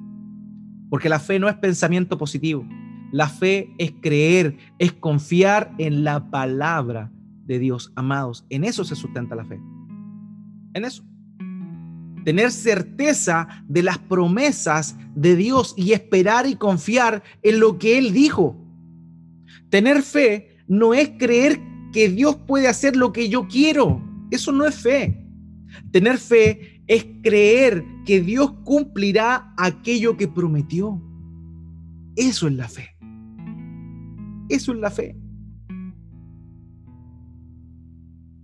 Porque la fe no es pensamiento positivo. La fe es creer, es confiar en la palabra de Dios. Amados, en eso se sustenta la fe. En eso. Tener certeza de las promesas de Dios y esperar y confiar en lo que Él dijo. Tener fe no es creer que Dios puede hacer lo que yo quiero. Eso no es fe. Tener fe es creer que Dios cumplirá aquello que prometió. Eso es la fe. Eso es la fe.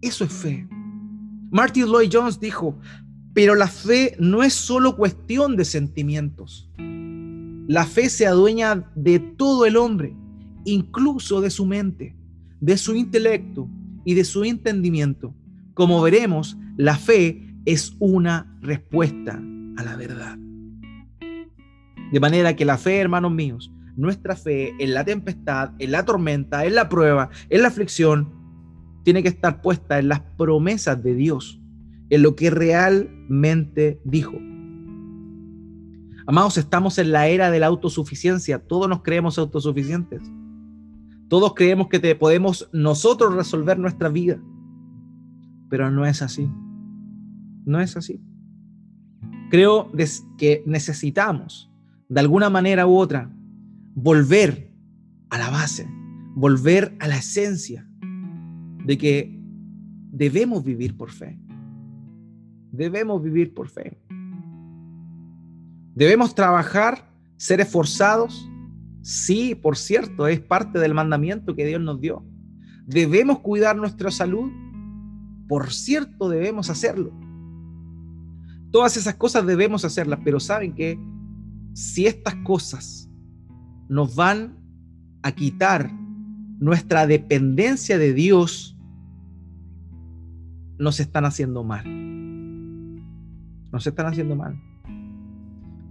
Eso es fe. Martin Lloyd Jones dijo, pero la fe no es solo cuestión de sentimientos. La fe se adueña de todo el hombre, incluso de su mente, de su intelecto y de su entendimiento. Como veremos, la fe es una respuesta a la verdad. De manera que la fe, hermanos míos, nuestra fe en la tempestad, en la tormenta, en la prueba, en la aflicción, tiene que estar puesta en las promesas de Dios, en lo que realmente dijo. Amados, estamos en la era de la autosuficiencia. Todos nos creemos autosuficientes. Todos creemos que podemos nosotros resolver nuestra vida. Pero no es así. No es así. Creo que necesitamos, de alguna manera u otra, volver a la base, volver a la esencia de que debemos vivir por fe. Debemos vivir por fe. Debemos trabajar, ser esforzados. Sí, por cierto, es parte del mandamiento que Dios nos dio. Debemos cuidar nuestra salud. Por cierto, debemos hacerlo. Todas esas cosas debemos hacerlas, pero saben que si estas cosas nos van a quitar nuestra dependencia de Dios, nos están haciendo mal. Nos están haciendo mal.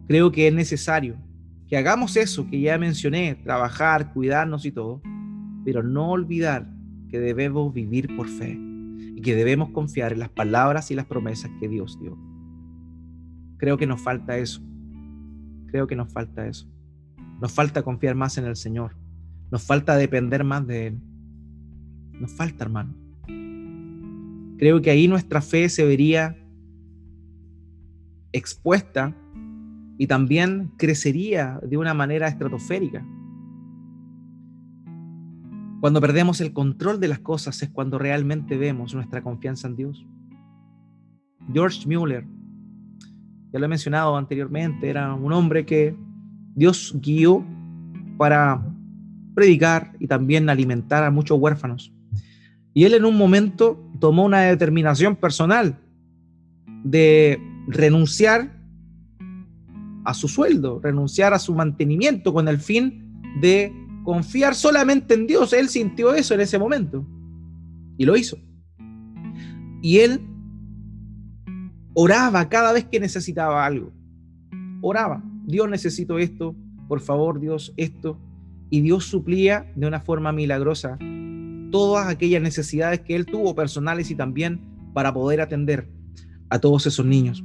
Creo que es necesario que hagamos eso que ya mencioné, trabajar, cuidarnos y todo, pero no olvidar que debemos vivir por fe y que debemos confiar en las palabras y las promesas que Dios dio. Creo que nos falta eso. Creo que nos falta eso. Nos falta confiar más en el Señor. Nos falta depender más de Él. Nos falta, hermano. Creo que ahí nuestra fe se vería expuesta y también crecería de una manera estratosférica. Cuando perdemos el control de las cosas es cuando realmente vemos nuestra confianza en Dios. George Mueller ya lo he mencionado anteriormente, era un hombre que Dios guió para predicar y también alimentar a muchos huérfanos. Y él en un momento tomó una determinación personal de renunciar a su sueldo, renunciar a su mantenimiento con el fin de confiar solamente en Dios. Él sintió eso en ese momento y lo hizo. Y él Oraba cada vez que necesitaba algo. Oraba. Dios necesito esto. Por favor, Dios, esto. Y Dios suplía de una forma milagrosa todas aquellas necesidades que él tuvo personales y también para poder atender a todos esos niños.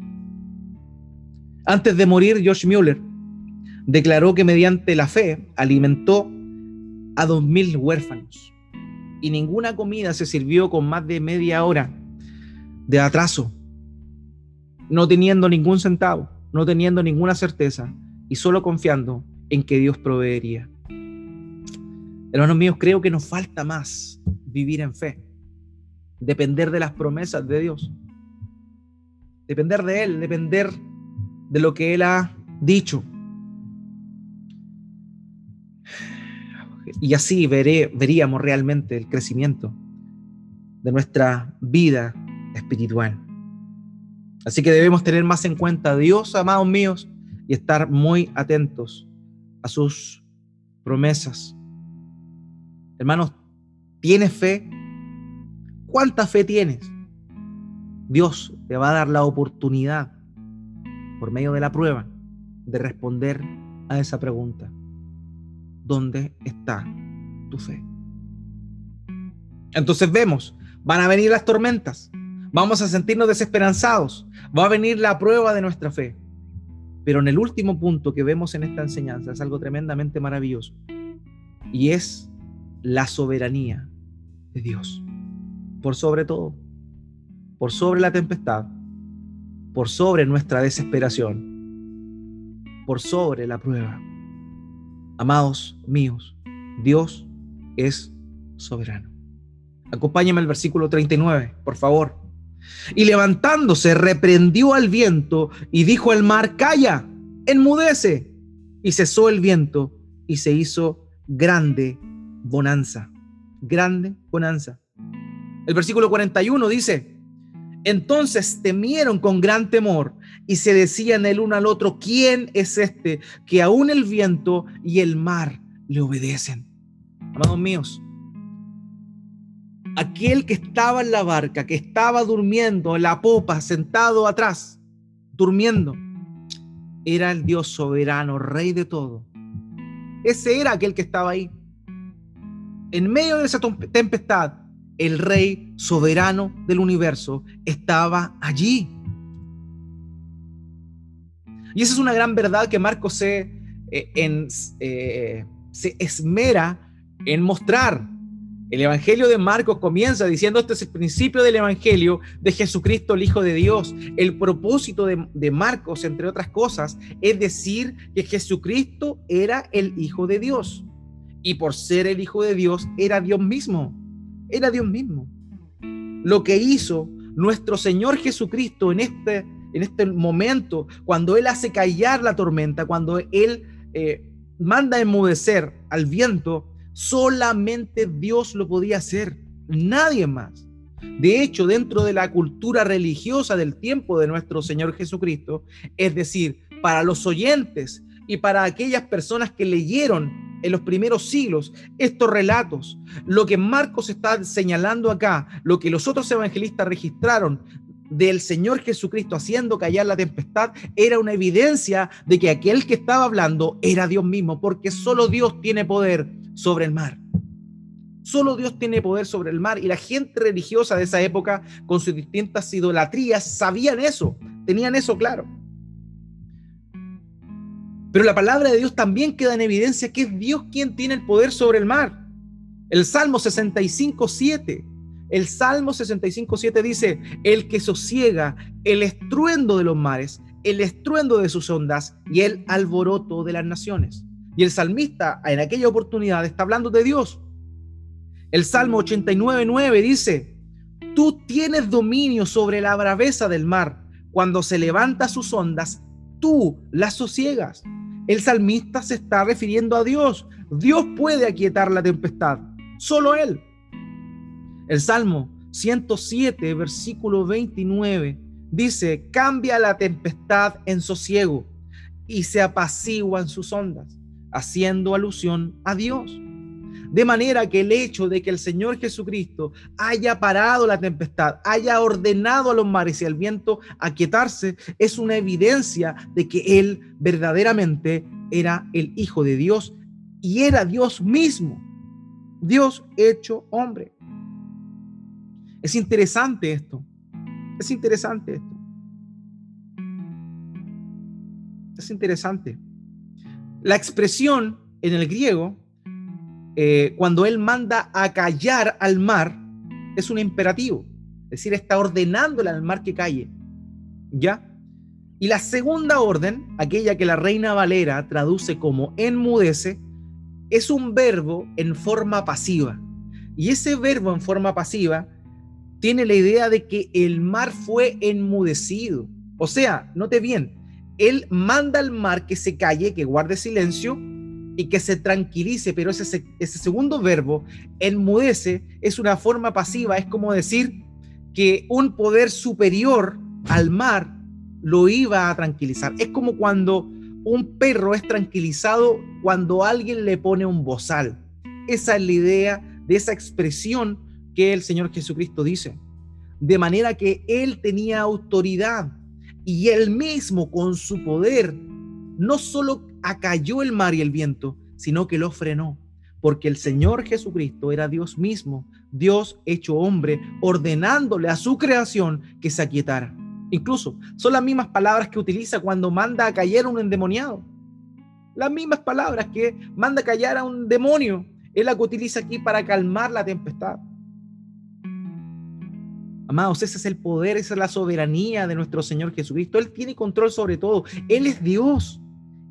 Antes de morir, George Mueller declaró que mediante la fe alimentó a dos mil huérfanos y ninguna comida se sirvió con más de media hora de atraso no teniendo ningún centavo, no teniendo ninguna certeza y solo confiando en que Dios proveería. Hermanos míos, creo que nos falta más vivir en fe, depender de las promesas de Dios, depender de Él, depender de lo que Él ha dicho. Y así veré, veríamos realmente el crecimiento de nuestra vida espiritual. Así que debemos tener más en cuenta a Dios, amados míos, y estar muy atentos a sus promesas. Hermanos, ¿tienes fe? ¿Cuánta fe tienes? Dios te va a dar la oportunidad, por medio de la prueba, de responder a esa pregunta. ¿Dónde está tu fe? Entonces vemos, van a venir las tormentas, Vamos a sentirnos desesperanzados. Va a venir la prueba de nuestra fe. Pero en el último punto que vemos en esta enseñanza es algo tremendamente maravilloso. Y es la soberanía de Dios. Por sobre todo, por sobre la tempestad, por sobre nuestra desesperación, por sobre la prueba. Amados míos, Dios es soberano. Acompáñame al versículo 39, por favor. Y levantándose, reprendió al viento y dijo al mar, calla, enmudece. Y cesó el viento y se hizo grande bonanza. Grande bonanza. El versículo 41 dice, entonces temieron con gran temor y se decían el uno al otro, ¿quién es este que aún el viento y el mar le obedecen? Amados míos, aquel que estaba en la barca, que estaba durmiendo en la popa, sentado atrás, durmiendo, era el Dios soberano, rey de todo. Ese era aquel que estaba ahí. En medio de esa tempestad, el rey soberano del universo estaba allí. Y esa es una gran verdad que Marcos se, eh, eh, se esmera en mostrar el Evangelio de Marcos comienza diciendo, este es el principio del Evangelio de Jesucristo, el Hijo de Dios. El propósito de, Marcos, entre otras cosas, es decir que Jesucristo era el Hijo de Dios. Y por ser el Hijo de Dios, era Dios mismo. Era Dios mismo. Lo que hizo nuestro Señor Jesucristo en este, en este momento, cuando Él hace callar la tormenta, cuando Él eh, manda enmudecer al viento, Solamente Dios lo podía hacer, nadie más. De hecho, dentro de la cultura religiosa del tiempo de nuestro Señor Jesucristo, es decir, para los oyentes y para aquellas personas que leyeron en los primeros siglos estos relatos, lo que Marcos está señalando acá, lo que los otros evangelistas registraron del Señor Jesucristo haciendo callar la tempestad era una evidencia de que aquel que estaba hablando era Dios mismo, porque solo Dios tiene poder sobre el mar. Solo Dios tiene poder sobre el mar y la gente religiosa de esa época con sus distintas idolatrías sabían eso, tenían eso claro. Pero la palabra de Dios también queda en evidencia que es Dios quien tiene el poder sobre el mar. El Salmo 65, 7 el Salmo 65.7 dice, el que sosiega el estruendo de los mares, el estruendo de sus ondas y el alboroto de las naciones. Y el salmista en aquella oportunidad está hablando de Dios. El Salmo 89.9 dice, tú tienes dominio sobre la braveza del mar. Cuando se levanta sus ondas, tú las sosiegas. El salmista se está refiriendo a Dios. Dios puede aquietar la tempestad. Solo Él. El Salmo 107, versículo 29, dice, cambia la tempestad en sosiego y se apaciguan sus ondas, haciendo alusión a Dios. De manera que el hecho de que el Señor Jesucristo haya parado la tempestad, haya ordenado a los mares y al viento a quietarse, es una evidencia de que Él verdaderamente era el Hijo de Dios y era Dios mismo, Dios hecho hombre. Es interesante esto. Es interesante esto. Es interesante. La expresión en el griego, eh, cuando él manda a callar al mar, es un imperativo. Es decir, está ordenándole al mar que calle. ¿Ya? Y la segunda orden, aquella que la reina Valera traduce como enmudece, es un verbo en forma pasiva. Y ese verbo en forma pasiva tiene la idea de que el mar fue enmudecido. O sea, note bien, él manda al mar que se calle, que guarde silencio y que se tranquilice, pero ese, ese segundo verbo, enmudece, es una forma pasiva, es como decir que un poder superior al mar lo iba a tranquilizar. Es como cuando un perro es tranquilizado cuando alguien le pone un bozal. Esa es la idea de esa expresión que el Señor Jesucristo dice. De manera que Él tenía autoridad y Él mismo con su poder no solo acalló el mar y el viento, sino que lo frenó. Porque el Señor Jesucristo era Dios mismo, Dios hecho hombre, ordenándole a su creación que se aquietara. Incluso son las mismas palabras que utiliza cuando manda a callar a un endemoniado. Las mismas palabras que manda a callar a un demonio Él la utiliza aquí para calmar la tempestad. Amados, ese es el poder, esa es la soberanía de nuestro Señor Jesucristo. Él tiene control sobre todo. Él es Dios.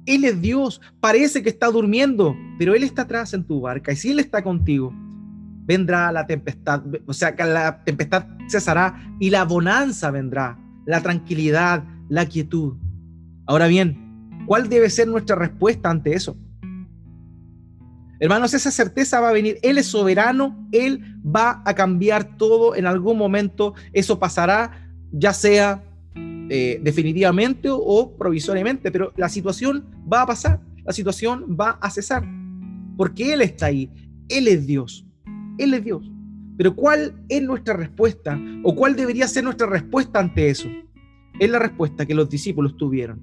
Él es Dios. Parece que está durmiendo, pero Él está atrás en tu barca. Y si Él está contigo, vendrá la tempestad. O sea, la tempestad cesará y la bonanza vendrá. La tranquilidad, la quietud. Ahora bien, ¿cuál debe ser nuestra respuesta ante eso? Hermanos, esa certeza va a venir. Él es soberano, Él va a cambiar todo en algún momento. Eso pasará, ya sea eh, definitivamente o provisoriamente, pero la situación va a pasar, la situación va a cesar, porque Él está ahí, Él es Dios, Él es Dios. Pero ¿cuál es nuestra respuesta o cuál debería ser nuestra respuesta ante eso? Es la respuesta que los discípulos tuvieron.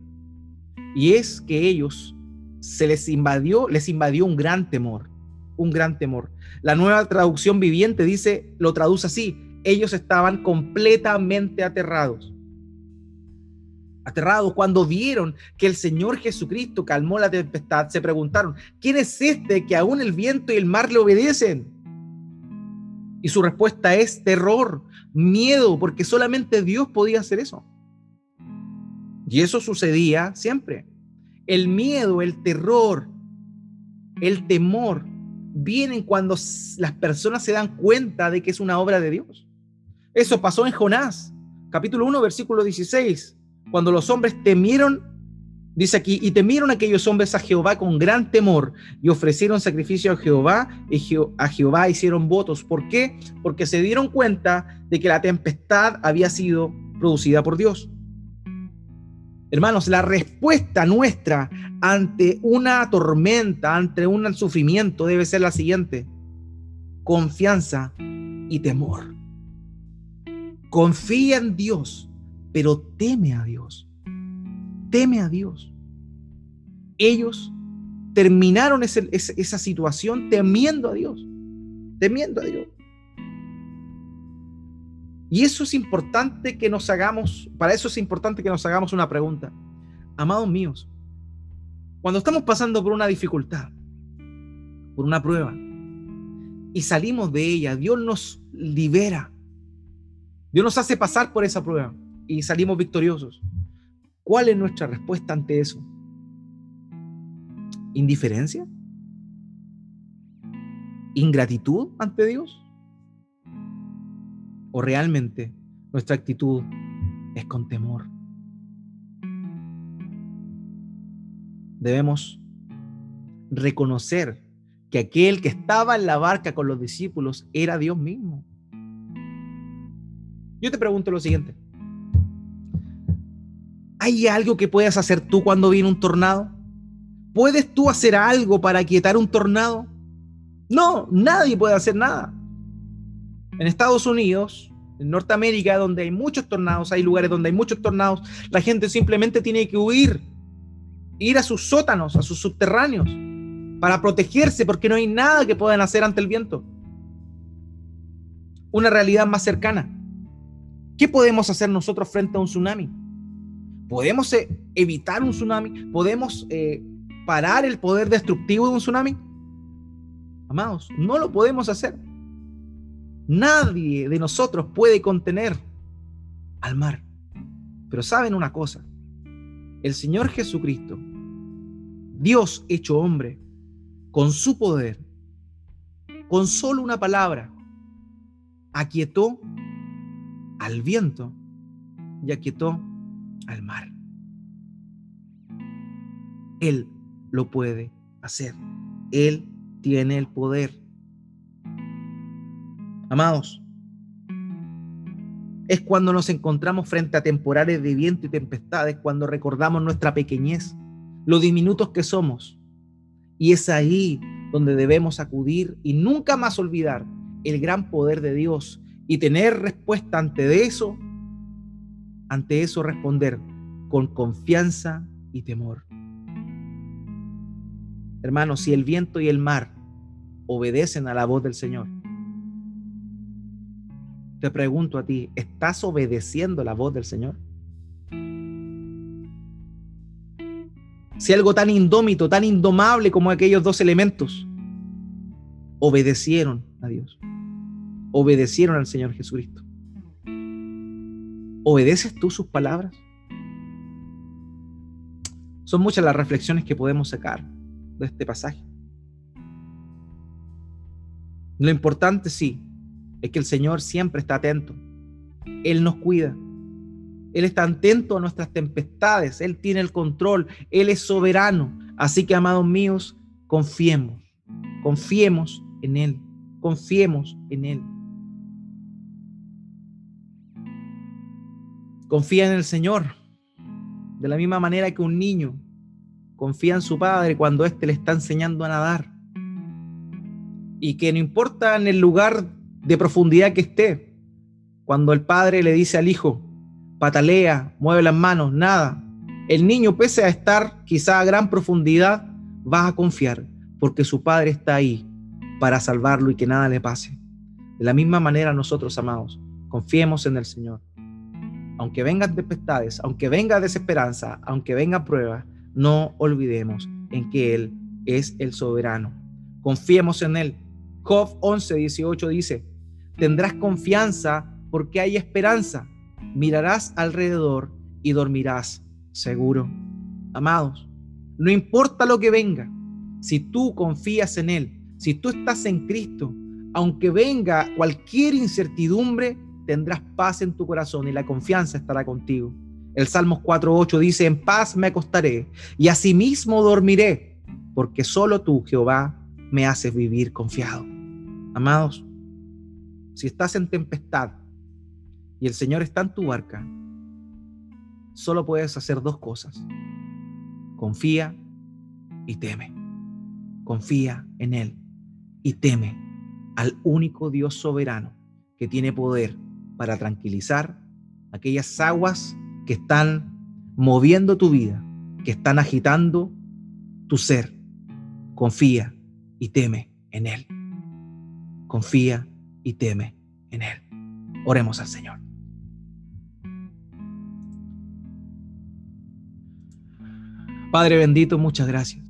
Y es que ellos se les invadió, les invadió un gran temor, un gran temor. La nueva traducción viviente dice, lo traduce así, ellos estaban completamente aterrados. Aterrados cuando vieron que el Señor Jesucristo calmó la tempestad, se preguntaron, ¿quién es este que aún el viento y el mar le obedecen? Y su respuesta es terror, miedo, porque solamente Dios podía hacer eso. Y eso sucedía siempre. El miedo, el terror, el temor vienen cuando las personas se dan cuenta de que es una obra de Dios. Eso pasó en Jonás, capítulo 1, versículo 16, cuando los hombres temieron, dice aquí, y temieron aquellos hombres a Jehová con gran temor y ofrecieron sacrificio a Jehová y a Jehová hicieron votos. ¿Por qué? Porque se dieron cuenta de que la tempestad había sido producida por Dios. Hermanos, la respuesta nuestra ante una tormenta, ante un sufrimiento, debe ser la siguiente. Confianza y temor. Confía en Dios, pero teme a Dios. Teme a Dios. Ellos terminaron esa situación temiendo a Dios. Temiendo a Dios. Y eso es importante que nos hagamos, para eso es importante que nos hagamos una pregunta. Amados míos, cuando estamos pasando por una dificultad, por una prueba, y salimos de ella, Dios nos libera. Dios nos hace pasar por esa prueba y salimos victoriosos. ¿Cuál es nuestra respuesta ante eso? ¿Indiferencia? ¿Ingratitud ante Dios? o realmente nuestra actitud es con temor. Debemos reconocer que aquel que estaba en la barca con los discípulos era Dios mismo. Yo te pregunto lo siguiente. ¿Hay algo que puedas hacer tú cuando viene un tornado? ¿Puedes tú hacer algo para quietar un tornado? No, nadie puede hacer nada. En Estados Unidos, en Norteamérica, donde hay muchos tornados, hay lugares donde hay muchos tornados, la gente simplemente tiene que huir, ir a sus sótanos, a sus subterráneos, para protegerse, porque no hay nada que puedan hacer ante el viento. Una realidad más cercana. ¿Qué podemos hacer nosotros frente a un tsunami? ¿Podemos eh, evitar un tsunami? ¿Podemos eh, parar el poder destructivo de un tsunami? Amados, no lo podemos hacer. Nadie de nosotros puede contener al mar. Pero saben una cosa, el Señor Jesucristo, Dios hecho hombre, con su poder, con solo una palabra, aquietó al viento y aquietó al mar. Él lo puede hacer. Él tiene el poder. Amados, es cuando nos encontramos frente a temporales de viento y tempestades, cuando recordamos nuestra pequeñez, lo diminutos que somos. Y es ahí donde debemos acudir y nunca más olvidar el gran poder de Dios y tener respuesta ante eso, ante eso responder con confianza y temor. Hermanos, si el viento y el mar obedecen a la voz del Señor, te pregunto a ti, ¿estás obedeciendo la voz del Señor? Si algo tan indómito, tan indomable como aquellos dos elementos, obedecieron a Dios, obedecieron al Señor Jesucristo. ¿Obedeces tú sus palabras? Son muchas las reflexiones que podemos sacar de este pasaje. Lo importante sí es que el Señor siempre está atento. Él nos cuida. Él está atento a nuestras tempestades. Él tiene el control. Él es soberano. Así que, amados míos, confiemos. Confiemos en Él. Confiemos en Él. Confía en el Señor. De la misma manera que un niño confía en su padre cuando éste le está enseñando a nadar. Y que no importa en el lugar de profundidad que esté, cuando el padre le dice al hijo, patalea, mueve las manos, nada, el niño pese a estar quizá a gran profundidad, va a confiar porque su padre está ahí para salvarlo y que nada le pase. De la misma manera nosotros, amados, confiemos en el Señor. Aunque vengan tempestades, aunque venga desesperanza, aunque venga prueba, no olvidemos en que Él es el soberano. Confiemos en Él. Job 11, 18 dice, tendrás confianza porque hay esperanza. Mirarás alrededor y dormirás seguro. Amados, no importa lo que venga, si tú confías en Él, si tú estás en Cristo, aunque venga cualquier incertidumbre, tendrás paz en tu corazón y la confianza estará contigo. El Salmos 4.8 dice, en paz me acostaré y asimismo dormiré, porque solo tú, Jehová, me haces vivir confiado. Amados, si estás en tempestad y el Señor está en tu barca, solo puedes hacer dos cosas. Confía y teme. Confía en Él y teme al único Dios soberano que tiene poder para tranquilizar aquellas aguas que están moviendo tu vida, que están agitando tu ser. Confía y teme en Él. Confía y teme en Él. Oremos al Señor. Padre bendito, muchas gracias.